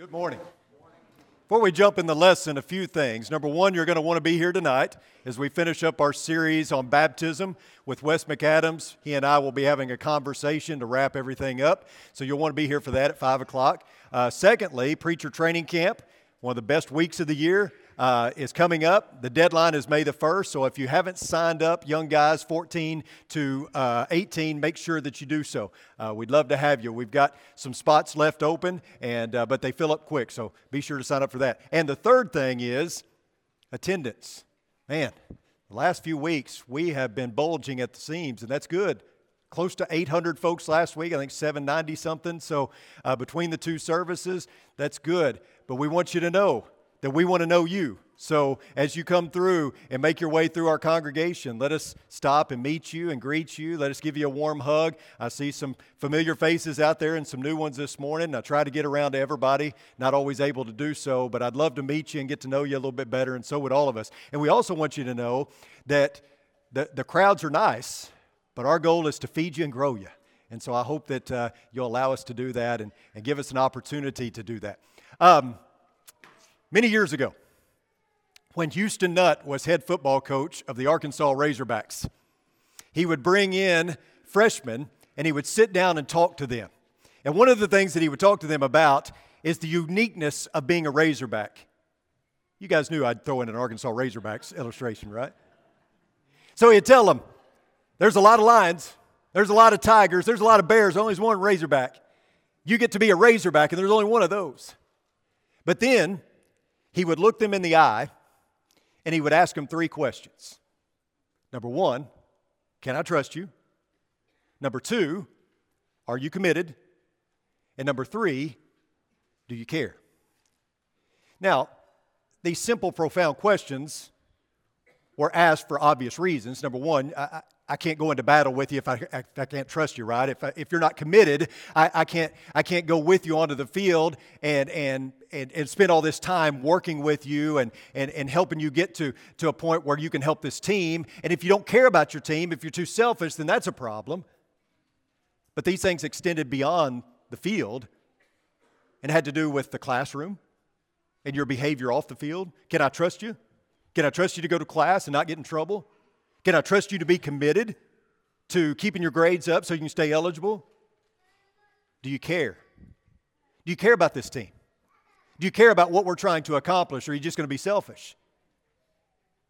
Good morning. Before we jump in the lesson, a few things. Number one, you're going to want to be here tonight as we finish up our series on baptism with Wes McAdams. He and I will be having a conversation to wrap everything up. So you'll want to be here for that at 5 o'clock. Uh, secondly, preacher training camp, one of the best weeks of the year uh, is coming up. The deadline is May the 1st, so if you haven't signed up, young guys 14 to uh, 18, make sure that you do so. Uh, we'd love to have you. We've got some spots left open, and, uh, but they fill up quick, so be sure to sign up for that. And the third thing is attendance. Man, the last few weeks we have been bulging at the seams, and that's good close to 800 folks last week, I think 790 something. So uh, between the two services, that's good. But we want you to know that we want to know you. So as you come through and make your way through our congregation, let us stop and meet you and greet you. Let us give you a warm hug. I see some familiar faces out there and some new ones this morning. I try to get around to everybody, not always able to do so, but I'd love to meet you and get to know you a little bit better, and so would all of us. And we also want you to know that the, the crowds are nice, but our goal is to feed you and grow you. And so I hope that uh, you'll allow us to do that and, and give us an opportunity to do that. Um, Many years ago, when Houston Nutt was head football coach of the Arkansas Razorbacks, he would bring in freshmen and he would sit down and talk to them. And one of the things that he would talk to them about is the uniqueness of being a Razorback. You guys knew I'd throw in an Arkansas Razorbacks illustration, right? So he'd tell them, there's a lot of lions, there's a lot of tigers, there's a lot of bears, only one Razorback. You get to be a Razorback, and there's only one of those. But then he would look them in the eye and he would ask them three questions. Number one, can I trust you? Number two, are you committed? And number three, do you care? Now, these simple, profound questions were asked for obvious reasons. Number one, I, I can't go into battle with you if I, if I can't trust you, right? If, I, if you're not committed, I, I, can't, I can't go with you onto the field and, and, and, and spend all this time working with you and, and, and helping you get to, to a point where you can help this team. And if you don't care about your team, if you're too selfish, then that's a problem. But these things extended beyond the field and had to do with the classroom and your behavior off the field. Can I trust you? Can I trust you to go to class and not get in trouble? Can I trust you to be committed to keeping your grades up so you can stay eligible? Do you care? Do you care about this team? Do you care about what we're trying to accomplish, or are you just going to be selfish?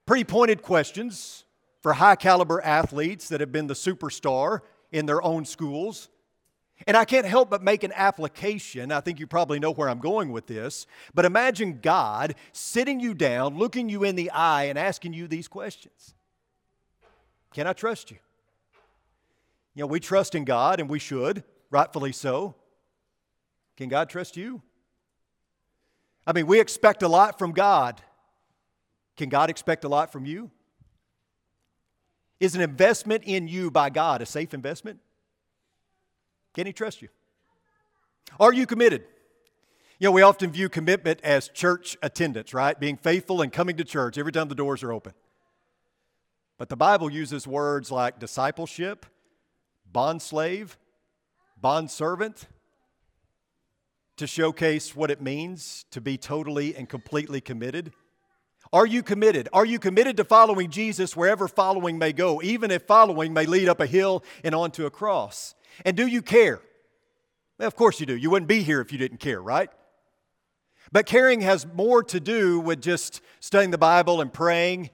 Pretty pointed questions for high caliber athletes that have been the superstar in their own schools. And I can't help but make an application. I think you probably know where I'm going with this. But imagine God sitting you down, looking you in the eye, and asking you these questions can I trust you? You know, we trust in God and we should, rightfully so. Can God trust you? I mean, we expect a lot from God. Can God expect a lot from you? Is an investment in you by God a safe investment? Can He trust you? Are you committed? You know, we often view commitment as church attendance, right? Being faithful and coming to church every time the doors are open. But the Bible uses words like discipleship, bond slave, bond servant to showcase what it means to be totally and completely committed. Are you committed? Are you committed to following Jesus wherever following may go, even if following may lead up a hill and onto a cross? And do you care? Well, of course you do. You wouldn't be here if you didn't care, right? But caring has more to do with just studying the Bible and praying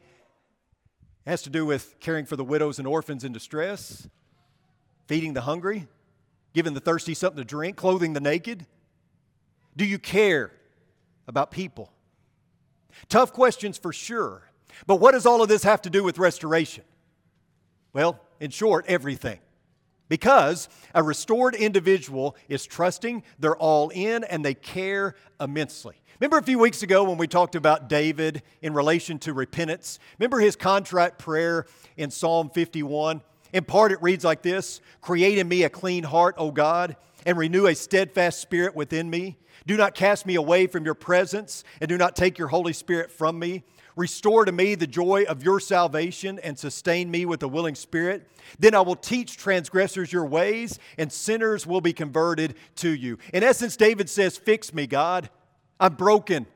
it has to do with caring for the widows and orphans in distress, feeding the hungry, giving the thirsty something to drink, clothing the naked. Do you care about people? Tough questions for sure. But what does all of this have to do with restoration? Well, in short, everything. Because a restored individual is trusting, they're all in, and they care immensely. Remember a few weeks ago when we talked about David in relation to repentance? Remember his contract prayer in Psalm 51? In part, it reads like this Create in me a clean heart, O God, and renew a steadfast spirit within me. Do not cast me away from your presence, and do not take your Holy Spirit from me. Restore to me the joy of your salvation and sustain me with a willing spirit. Then I will teach transgressors your ways, and sinners will be converted to you. In essence, David says, Fix me, God. I'm broken.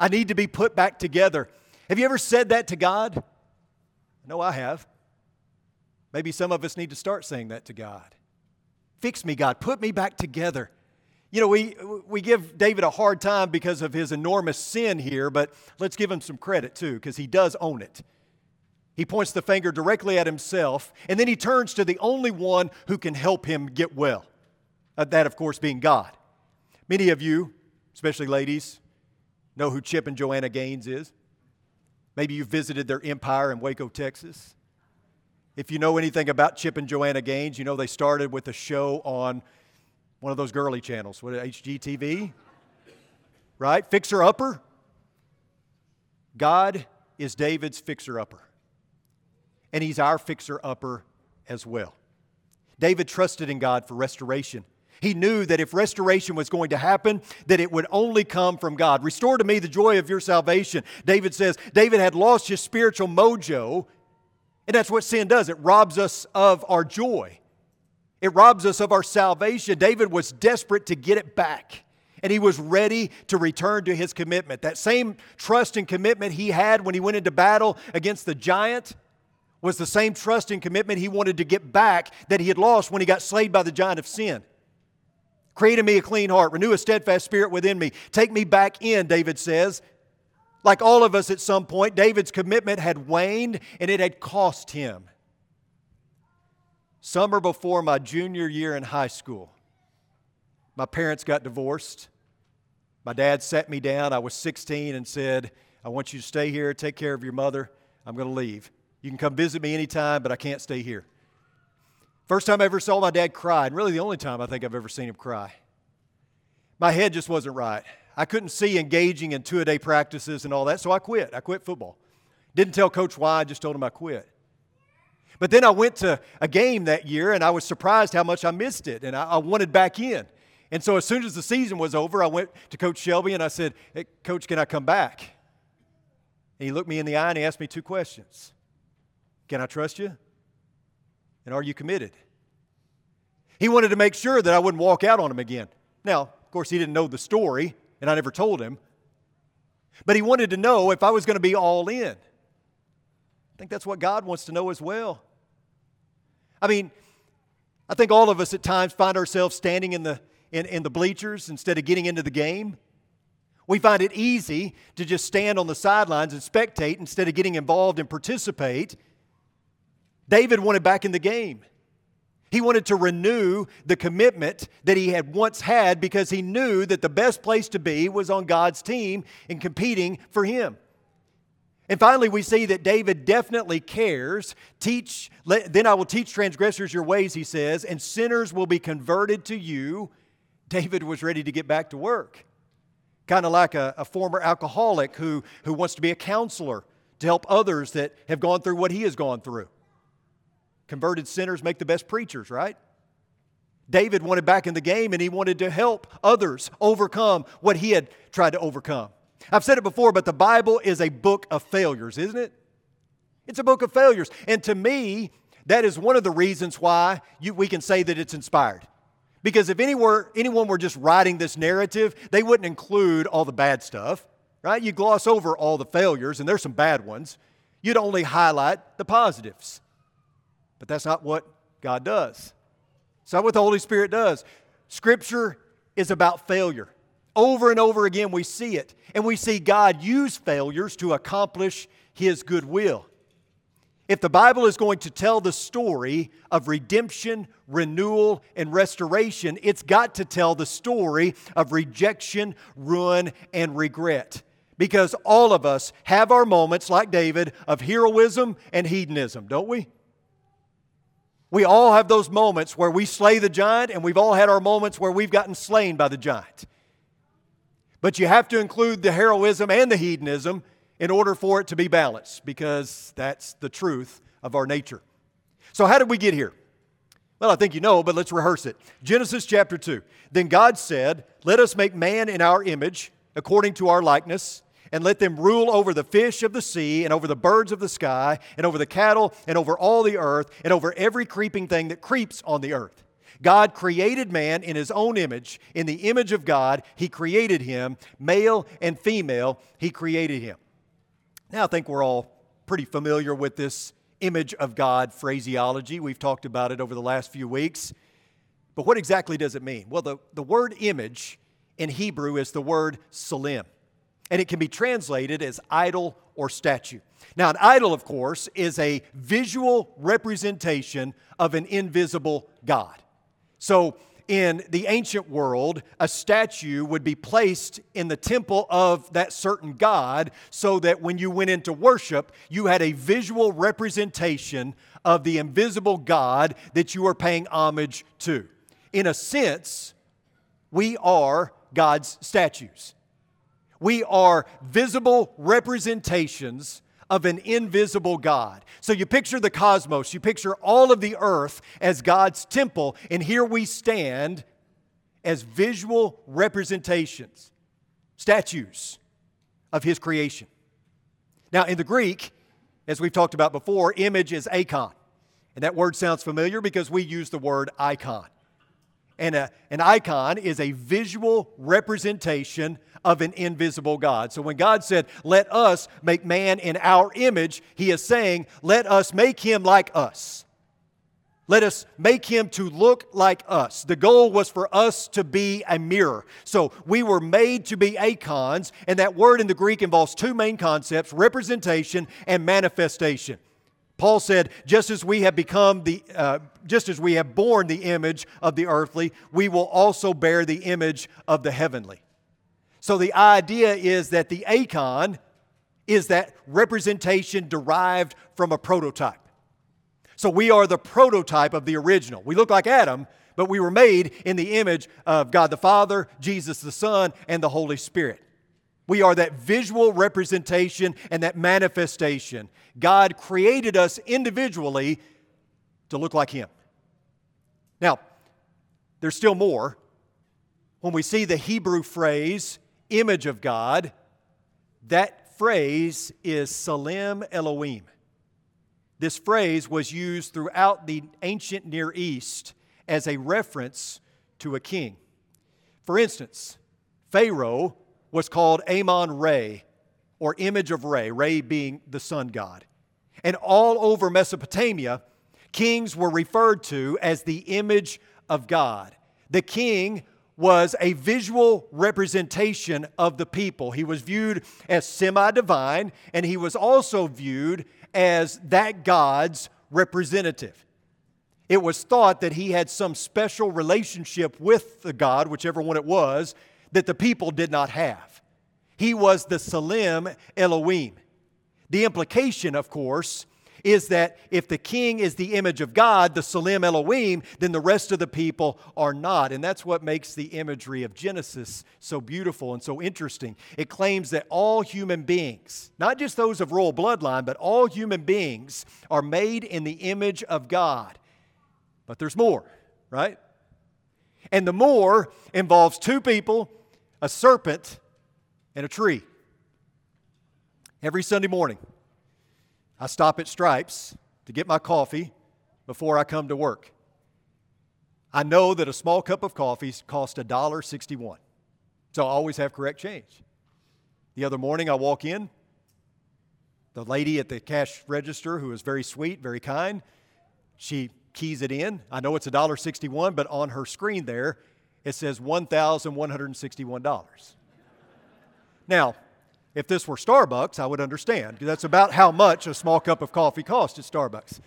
I need to be put back together. Have you ever said that to God? No, I have. Maybe some of us need to start saying that to God. Fix me, God. Put me back together. You know, we, we give David a hard time because of his enormous sin here, but let's give him some credit too, because he does own it. He points the finger directly at himself, and then he turns to the only one who can help him get well. Uh, that, of course, being God. Many of you, especially ladies, know who Chip and Joanna Gaines is. Maybe you visited their empire in Waco, Texas. If you know anything about Chip and Joanna Gaines, you know they started with a show on one of those girly channels. What HGTV? Right? Fixer upper. God is David's fixer upper. And he's our fixer upper as well. David trusted in God for restoration. He knew that if restoration was going to happen, that it would only come from God. Restore to me the joy of your salvation. David says David had lost his spiritual mojo, and that's what sin does. It robs us of our joy. It robs us of our salvation. David was desperate to get it back, and he was ready to return to his commitment. That same trust and commitment he had when he went into battle against the giant was the same trust and commitment he wanted to get back that he had lost when he got slayed by the giant of sin. Create in me a clean heart, renew a steadfast spirit within me. Take me back in, David says. Like all of us at some point, David's commitment had waned and it had cost him. Summer before my junior year in high school, my parents got divorced. My dad sat me down. I was 16 and said, I want you to stay here, take care of your mother. I'm going to leave. You can come visit me anytime, but I can't stay here. First time I ever saw my dad cry, and really the only time I think I've ever seen him cry. My head just wasn't right. I couldn't see engaging in two a day practices and all that, so I quit. I quit football. Didn't tell coach why, I just told him I quit. But then I went to a game that year and I was surprised how much I missed it and I, I wanted back in. And so as soon as the season was over, I went to Coach Shelby and I said, hey, Coach, can I come back? And he looked me in the eye and he asked me two questions Can I trust you? And are you committed? He wanted to make sure that I wouldn't walk out on him again. Now, of course, he didn't know the story, and I never told him. But he wanted to know if I was going to be all in. I think that's what God wants to know as well. I mean, I think all of us at times find ourselves standing in the, in, in the bleachers instead of getting into the game. We find it easy to just stand on the sidelines and spectate instead of getting involved and participate. David wanted back in the game. He wanted to renew the commitment that he had once had because he knew that the best place to be was on God's team and competing for him. And finally, we see that David definitely cares. Teach, let, then I will teach transgressors your ways, he says, and sinners will be converted to you. David was ready to get back to work. Kind of like a, a former alcoholic who, who wants to be a counselor to help others that have gone through what he has gone through. Converted sinners make the best preachers, right? David wanted back in the game and he wanted to help others overcome what he had tried to overcome. I've said it before, but the Bible is a book of failures, isn't it? It's a book of failures. And to me, that is one of the reasons why you, we can say that it's inspired. Because if any were, anyone were just writing this narrative, they wouldn't include all the bad stuff, right? You gloss over all the failures, and there's some bad ones. You'd only highlight the positives. But that's not what God does. It's not what the Holy Spirit does. Scripture is about failure. Over and over again, we see it. And we see God use failures to accomplish His good will. If the Bible is going to tell the story of redemption, renewal, and restoration, it's got to tell the story of rejection, ruin, and regret. Because all of us have our moments, like David, of heroism and hedonism, don't we? We all have those moments where we slay the giant, and we've all had our moments where we've gotten slain by the giant. But you have to include the heroism and the hedonism in order for it to be balanced, because that's the truth of our nature. So, how did we get here? Well, I think you know, but let's rehearse it. Genesis chapter 2. Then God said, Let us make man in our image, according to our likeness and let them rule over the fish of the sea, and over the birds of the sky, and over the cattle, and over all the earth, and over every creeping thing that creeps on the earth. God created man in his own image. In the image of God, he created him. Male and female, he created him. Now, I think we're all pretty familiar with this image of God phraseology. We've talked about it over the last few weeks. But what exactly does it mean? Well, the, the word image in Hebrew is the word tselem, and it can be translated as idol or statue. Now, an idol, of course, is a visual representation of an invisible God. So, in the ancient world, a statue would be placed in the temple of that certain God so that when you went into worship, you had a visual representation of the invisible God that you were paying homage to. In a sense, we are God's statues. We are visible representations of an invisible God. So you picture the cosmos, you picture all of the earth as God's temple, and here we stand as visual representations, statues of His creation. Now, in the Greek, as we've talked about before, image is icon. And that word sounds familiar because we use the word icon. And a, an icon is a visual representation of an invisible God. So when God said, Let us make man in our image, He is saying, Let us make him like us. Let us make him to look like us. The goal was for us to be a mirror. So we were made to be icons, and that word in the Greek involves two main concepts representation and manifestation. Paul said, just as we have become the, uh, just as we have borne the image of the earthly, we will also bear the image of the heavenly. So the idea is that the icon is that representation derived from a prototype. So we are the prototype of the original. We look like Adam, but we were made in the image of God the Father, Jesus the Son, and the Holy Spirit. We are that visual representation and that manifestation. God created us individually to look like Him. Now, there's still more. When we see the Hebrew phrase, image of God, that phrase is Tselem Elohim. This phrase was used throughout the ancient Near East as a reference to a king. For instance, Pharaoh was called Amon Re, or image of Re, Re being the sun god. And all over Mesopotamia, kings were referred to as the image of God. The king was a visual representation of the people. He was viewed as semi divine, and he was also viewed as that God's representative. It was thought that he had some special relationship with the God, whichever one it was, that the people did not have. He was the Tselem Elohim. The implication, of course, is that if the king is the image of God, the Tselem Elohim, then the rest of the people are not. And that's what makes the imagery of Genesis so beautiful and so interesting. It claims that all human beings, not just those of royal bloodline, but all human beings are made in the image of God. But there's more, right? And the more involves two people a serpent, and a tree. Every Sunday morning, I stop at Stripes to get my coffee before I come to work. I know that a small cup of coffee costs $1.61, so I always have correct change. The other morning, I walk in. The lady at the cash register, who is very sweet, very kind, she keys it in. I know it's $1.61, but on her screen there, it says $1,161. Now, if this were Starbucks, I would understand that's about how much a small cup of coffee costs at Starbucks.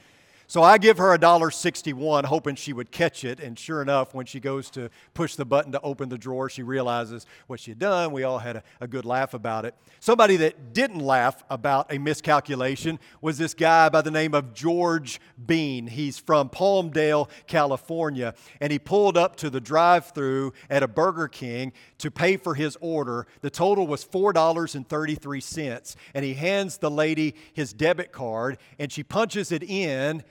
So I give her a dollar sixty-one, hoping she would catch it. And sure enough, when she goes to push the button to open the drawer, she realizes what she had done. We all had a, a good laugh about it. Somebody that didn't laugh about a miscalculation was this guy by the name of George Bean. He's from Palmdale, California, and he pulled up to the drive-through at a Burger King to pay for his order. The total was four dollars and thirty-three cents, and he hands the lady his debit card, and she punches it in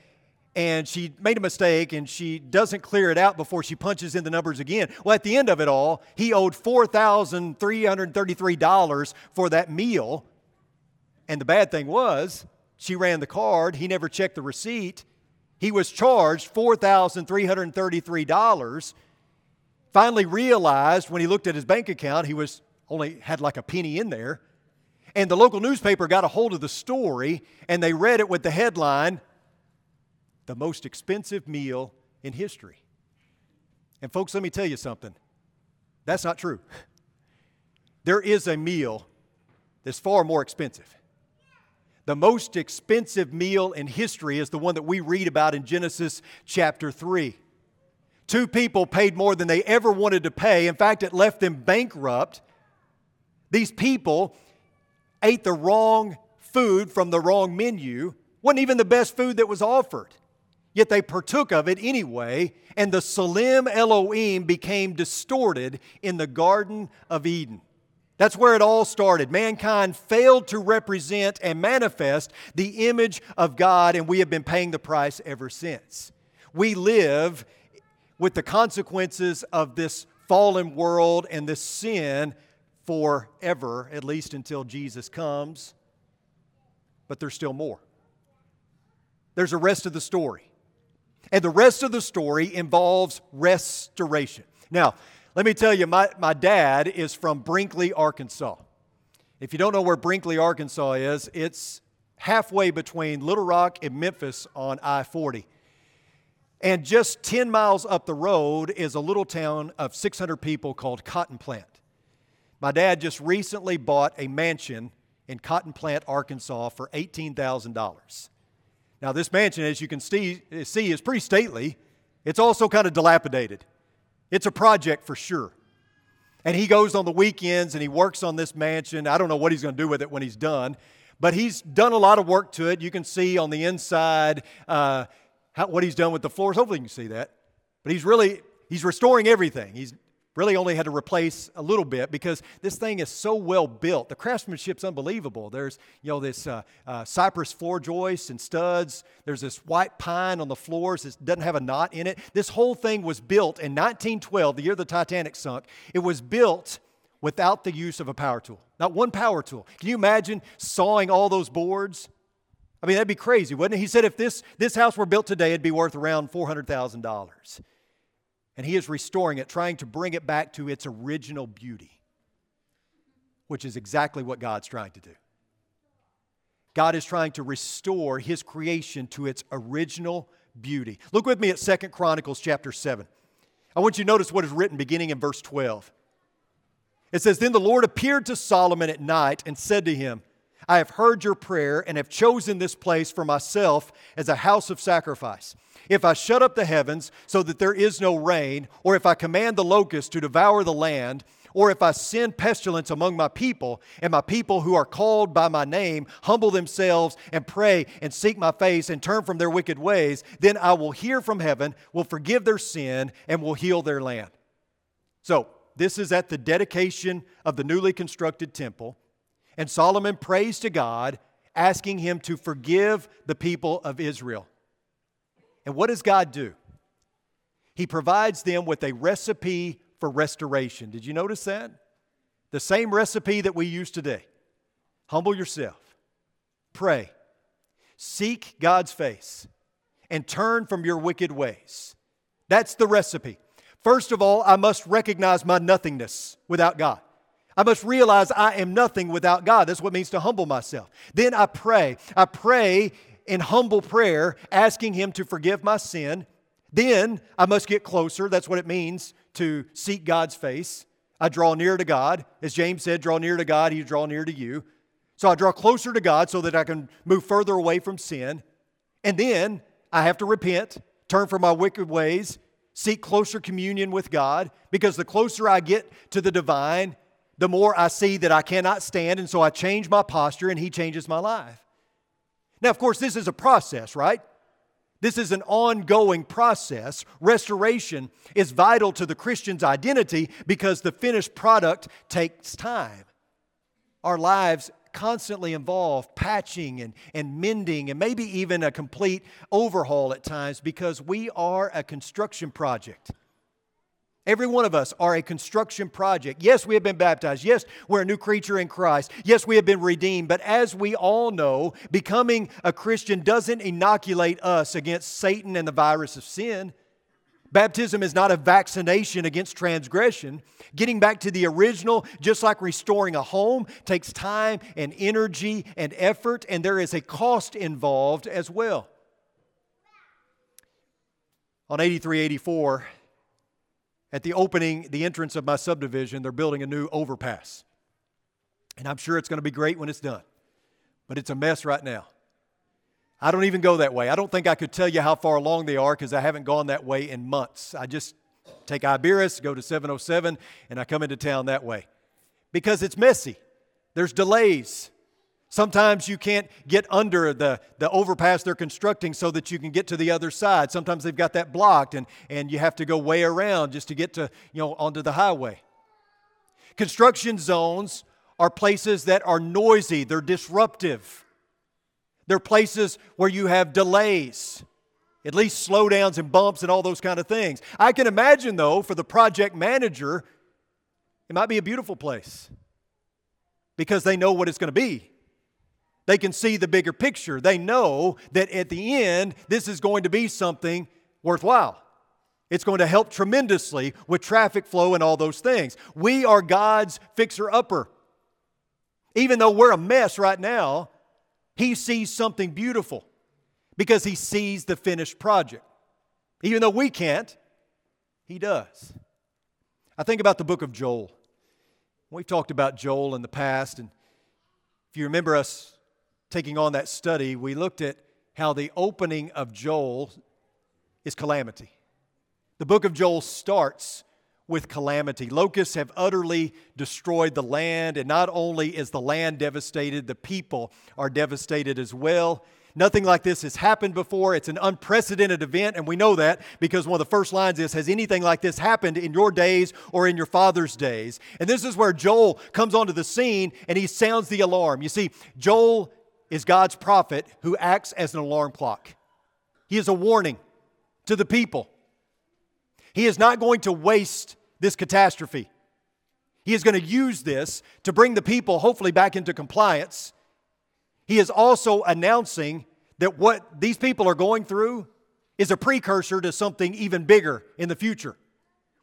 and she made a mistake and she doesn't clear it out before she punches in the numbers again. Well, at the end of it all, he owed $4,333 for that meal. And the bad thing was, she ran the card, he never checked the receipt, He was charged $4,333. Finally realized when he looked at his bank account, he was only had like a penny in there. And the local newspaper got a hold of the story and they read it with the headline, The Most Expensive Meal in History. And folks, let me tell you something. That's not true. There is a meal that's far more expensive. The most expensive meal in history is the one that we read about in Genesis chapter 3. Two people paid more than they ever wanted to pay. In fact, it left them bankrupt. These people ate the wrong food from the wrong menu, wasn't even the best food that was offered. Yet they partook of it anyway, and the Tselem Elohim became distorted in the Garden of Eden. That's where it all started. Mankind failed to represent and manifest the image of God, and we have been paying the price ever since. We live with the consequences of this fallen world and this sin forever, at least until Jesus comes. But there's still more. There's a rest of the story. And the rest of the story involves restoration. Now, let me tell you, my, my dad is from Brinkley, Arkansas. If you don't know where Brinkley, Arkansas is, it's halfway between Little Rock and Memphis on I 40. And just 10 miles up the road is a little town of 600 people called Cotton Plant. My dad just recently bought a mansion in Cotton Plant, Arkansas for $18,000. Now, this mansion, as you can see, see, is pretty stately. It's also kind of dilapidated. It's a project for sure. And he goes on the weekends and he works on this mansion. I don't know what he's going to do with it when he's done, but he's done a lot of work to it. You can see on the inside uh, how, what he's done with the floors. Hopefully, you can see that. But he's really he's restoring everything. He's Really only had to replace a little bit because this thing is so well built. The craftsmanship's unbelievable. There's, you know, this uh, uh, cypress floor joists and studs. There's this white pine on the floors. that doesn't have a knot in it. This whole thing was built in 1912, the year the Titanic sunk. It was built without the use of a power tool. Not one power tool. Can you imagine sawing all those boards? I mean, that'd be crazy, wouldn't it? He said if this, this house were built today, it'd be worth around $400,000 and he is restoring it, trying to bring it back to its original beauty, which is exactly what God's trying to do. God is trying to restore his creation to its original beauty. Look with me at Second Chronicles chapter 7. I want you to notice what is written beginning in verse 12. It says, Then the Lord appeared to Solomon at night and said to him, I have heard your prayer and have chosen this place for myself as a house of sacrifice. If I shut up the heavens so that there is no rain, or if I command the locusts to devour the land, or if I send pestilence among my people, and my people who are called by my name humble themselves and pray and seek my face and turn from their wicked ways, then I will hear from heaven, will forgive their sin, and will heal their land. So, this is at the dedication of the newly constructed temple. And Solomon prays to God, asking him to forgive the people of Israel. And what does God do? He provides them with a recipe for restoration. Did you notice that? The same recipe that we use today. Humble yourself, pray, seek God's face, and turn from your wicked ways. That's the recipe. First of all, I must recognize my nothingness without God. I must realize I am nothing without God. That's what it means to humble myself. Then I pray. I pray in humble prayer, asking Him to forgive my sin. Then I must get closer. That's what it means to seek God's face. I draw near to God. As James said, draw near to God, He draw near to you. So I draw closer to God so that I can move further away from sin. And then I have to repent, turn from my wicked ways, seek closer communion with God, because the closer I get to the divine, the more I see that I cannot stand, and so I change my posture and He changes my life. Now, of course, this is a process, right? This is an ongoing process. Restoration is vital to the Christian's identity because the finished product takes time. Our lives constantly involve patching and, and mending and maybe even a complete overhaul at times because we are a construction project. Every one of us are a construction project. Yes, we have been baptized. Yes, we're a new creature in Christ. Yes, we have been redeemed. But as we all know, becoming a Christian doesn't inoculate us against Satan and the virus of sin. Baptism is not a vaccination against transgression. Getting back to the original, just like restoring a home, takes time and energy and effort, and there is a cost involved as well. On 8384, at the opening, the entrance of my subdivision, they're building a new overpass. And I'm sure it's going to be great when it's done. But it's a mess right now. I don't even go that way. I don't think I could tell you how far along they are because I haven't gone that way in months. I just take Iberis, go to 707, and I come into town that way because it's messy. There's delays. Sometimes you can't get under the, the overpass they're constructing so that you can get to the other side. Sometimes they've got that blocked and, and you have to go way around just to get to, you know, onto the highway. Construction zones are places that are noisy, they're disruptive. They're places where you have delays, at least slowdowns and bumps and all those kind of things. I can imagine, though, for the project manager, it might be a beautiful place because they know what it's going to be. They can see the bigger picture. They know that at the end, this is going to be something worthwhile. It's going to help tremendously with traffic flow and all those things. We are God's fixer upper. Even though we're a mess right now, He sees something beautiful because He sees the finished project. Even though we can't, He does. I think about the book of Joel. We've talked about Joel in the past, and if you remember us taking on that study, we looked at how the opening of Joel is calamity. The book of Joel starts with calamity. Locusts have utterly destroyed the land, and not only is the land devastated, the people are devastated as well. Nothing like this has happened before. It's an unprecedented event, and we know that because one of the first lines is Has anything like this happened in your days or in your father's days? And this is where Joel comes onto the scene and he sounds the alarm. You see, Joel is God's prophet who acts as an alarm clock. He is a warning to the people. He is not going to waste this catastrophe. He is going to use this to bring the people, hopefully, back into compliance. He is also announcing that what these people are going through is a precursor to something even bigger in the future.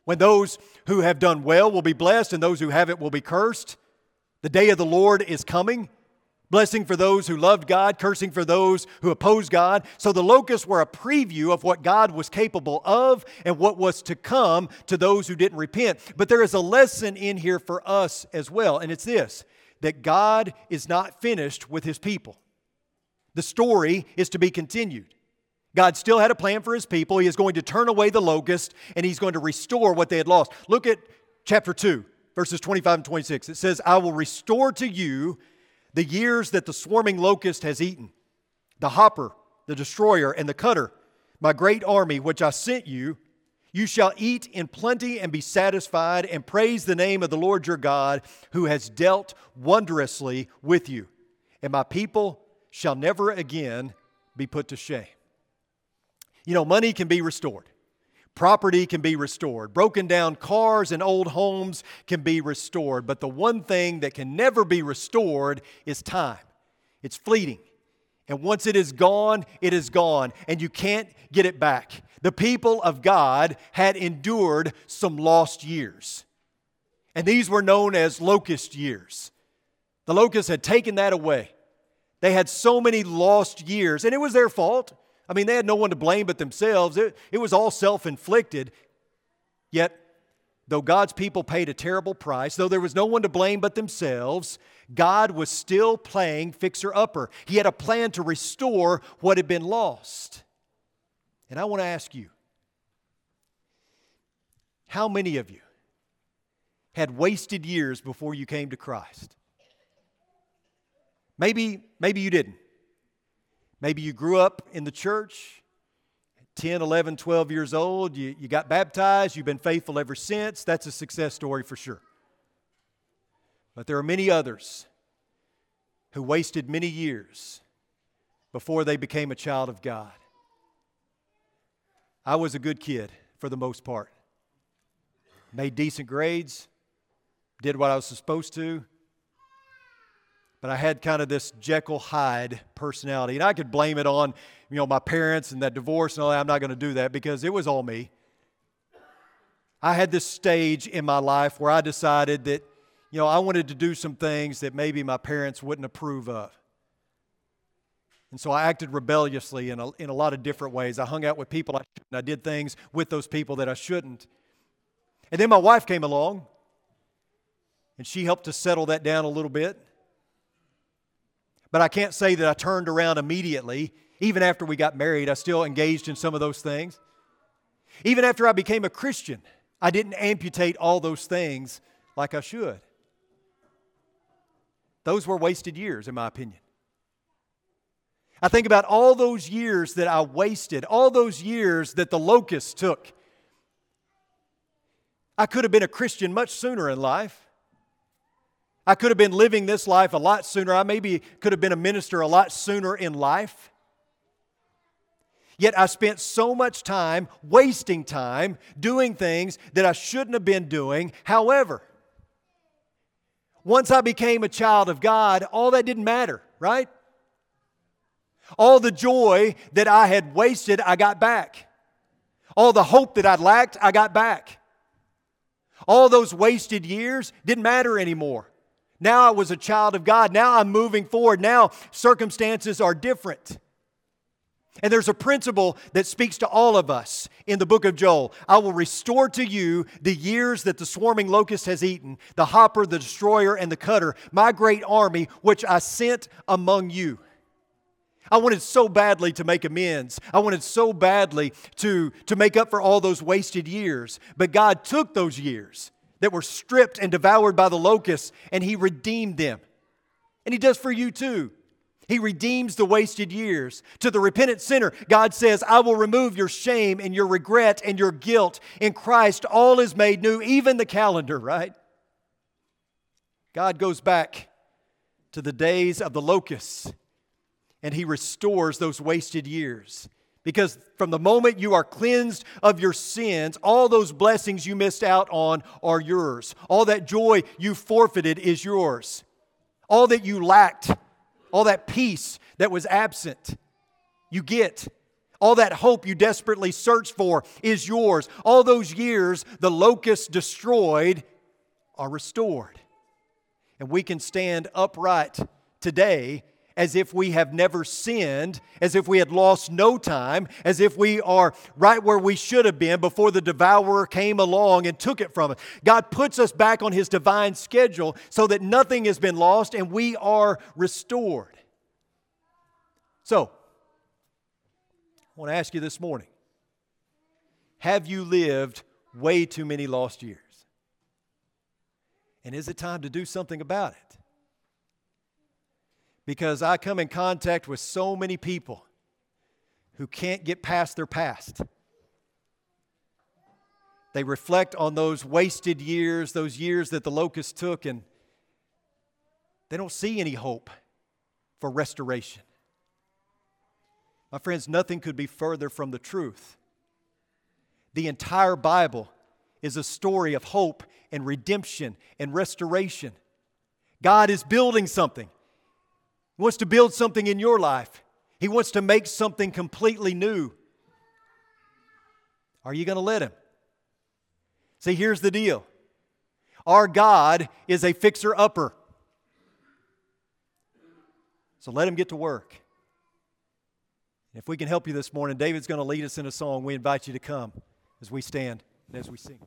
When those who have done well will be blessed and those who haven't will be cursed. The day of the Lord is coming. Blessing for those who loved God, cursing for those who opposed God. So the locusts were a preview of what God was capable of and what was to come to those who didn't repent. But there is a lesson in here for us as well, and it's this that God is not finished with his people. The story is to be continued. God still had a plan for his people. He is going to turn away the locust and he's going to restore what they had lost. Look at chapter 2, verses 25 and 26. It says, I will restore to you the years that the swarming locust has eaten, the hopper, the destroyer, and the cutter, my great army which I sent you, you shall eat in plenty and be satisfied, and praise the name of the Lord your God, who has dealt wondrously with you. And my people shall never again be put to shame. You know, money can be restored. Property can be restored. Broken down cars and old homes can be restored. But the one thing that can never be restored is time. It's fleeting. And once it is gone, it is gone, and you can't get it back. The people of God had endured some lost years, and these were known as locust years. The locusts had taken that away. They had so many lost years, and it was their fault. I mean, they had no one to blame but themselves. It, it was all self inflicted. Yet, though God's people paid a terrible price, though there was no one to blame but themselves, God was still playing fixer upper. He had a plan to restore what had been lost. And I want to ask you how many of you had wasted years before you came to Christ? Maybe, maybe you didn't. Maybe you grew up in the church, 10, 11, 12 years old, you, you got baptized, you've been faithful ever since. That's a success story for sure. But there are many others who wasted many years before they became a child of God. I was a good kid for the most part. made decent grades, did what I was supposed to. But I had kind of this Jekyll Hyde personality. And I could blame it on, you know, my parents and that divorce and all that. I'm not going to do that because it was all me. I had this stage in my life where I decided that, you know, I wanted to do some things that maybe my parents wouldn't approve of. And so I acted rebelliously in a, in a lot of different ways. I hung out with people I shouldn't. I did things with those people that I shouldn't. And then my wife came along, and she helped to settle that down a little bit. But I can't say that I turned around immediately. Even after we got married, I still engaged in some of those things. Even after I became a Christian, I didn't amputate all those things like I should. Those were wasted years, in my opinion. I think about all those years that I wasted, all those years that the locusts took. I could have been a Christian much sooner in life. I could have been living this life a lot sooner. I maybe could have been a minister a lot sooner in life. Yet I spent so much time wasting time doing things that I shouldn't have been doing. However, once I became a child of God, all that didn't matter, right? All the joy that I had wasted, I got back. All the hope that I'd lacked, I got back. All those wasted years didn't matter anymore. Now I was a child of God. Now I'm moving forward. Now circumstances are different. And there's a principle that speaks to all of us in the book of Joel. I will restore to you the years that the swarming locust has eaten, the hopper, the destroyer, and the cutter, my great army, which I sent among you. I wanted so badly to make amends. I wanted so badly to, to make up for all those wasted years. But God took those years that were stripped and devoured by the locusts and He redeemed them. And He does for you too. He redeems the wasted years. To the repentant sinner, God says, I will remove your shame and your regret and your guilt. In Christ, all is made new, even the calendar, right? God goes back to the days of the locusts and He restores those wasted years. Because from the moment you are cleansed of your sins, all those blessings you missed out on are yours. All that joy you forfeited is yours. All that you lacked all that peace that was absent, you get. All that hope you desperately searched for is yours. All those years the locusts destroyed are restored. And we can stand upright today as if we have never sinned, as if we had lost no time, as if we are right where we should have been before the devourer came along and took it from us. God puts us back on His divine schedule so that nothing has been lost and we are restored. So, I want to ask you this morning Have you lived way too many lost years? And is it time to do something about it? Because I come in contact with so many people who can't get past their past. They reflect on those wasted years, those years that the locust took, and they don't see any hope for restoration. My friends, nothing could be further from the truth. The entire Bible is a story of hope and redemption and restoration. God is building something. He wants to build something in your life. He wants to make something completely new. Are you going to let Him? See, here's the deal our God is a fixer upper. So let Him get to work. If we can help you this morning, David's going to lead us in a song. We invite you to come as we stand and as we sing.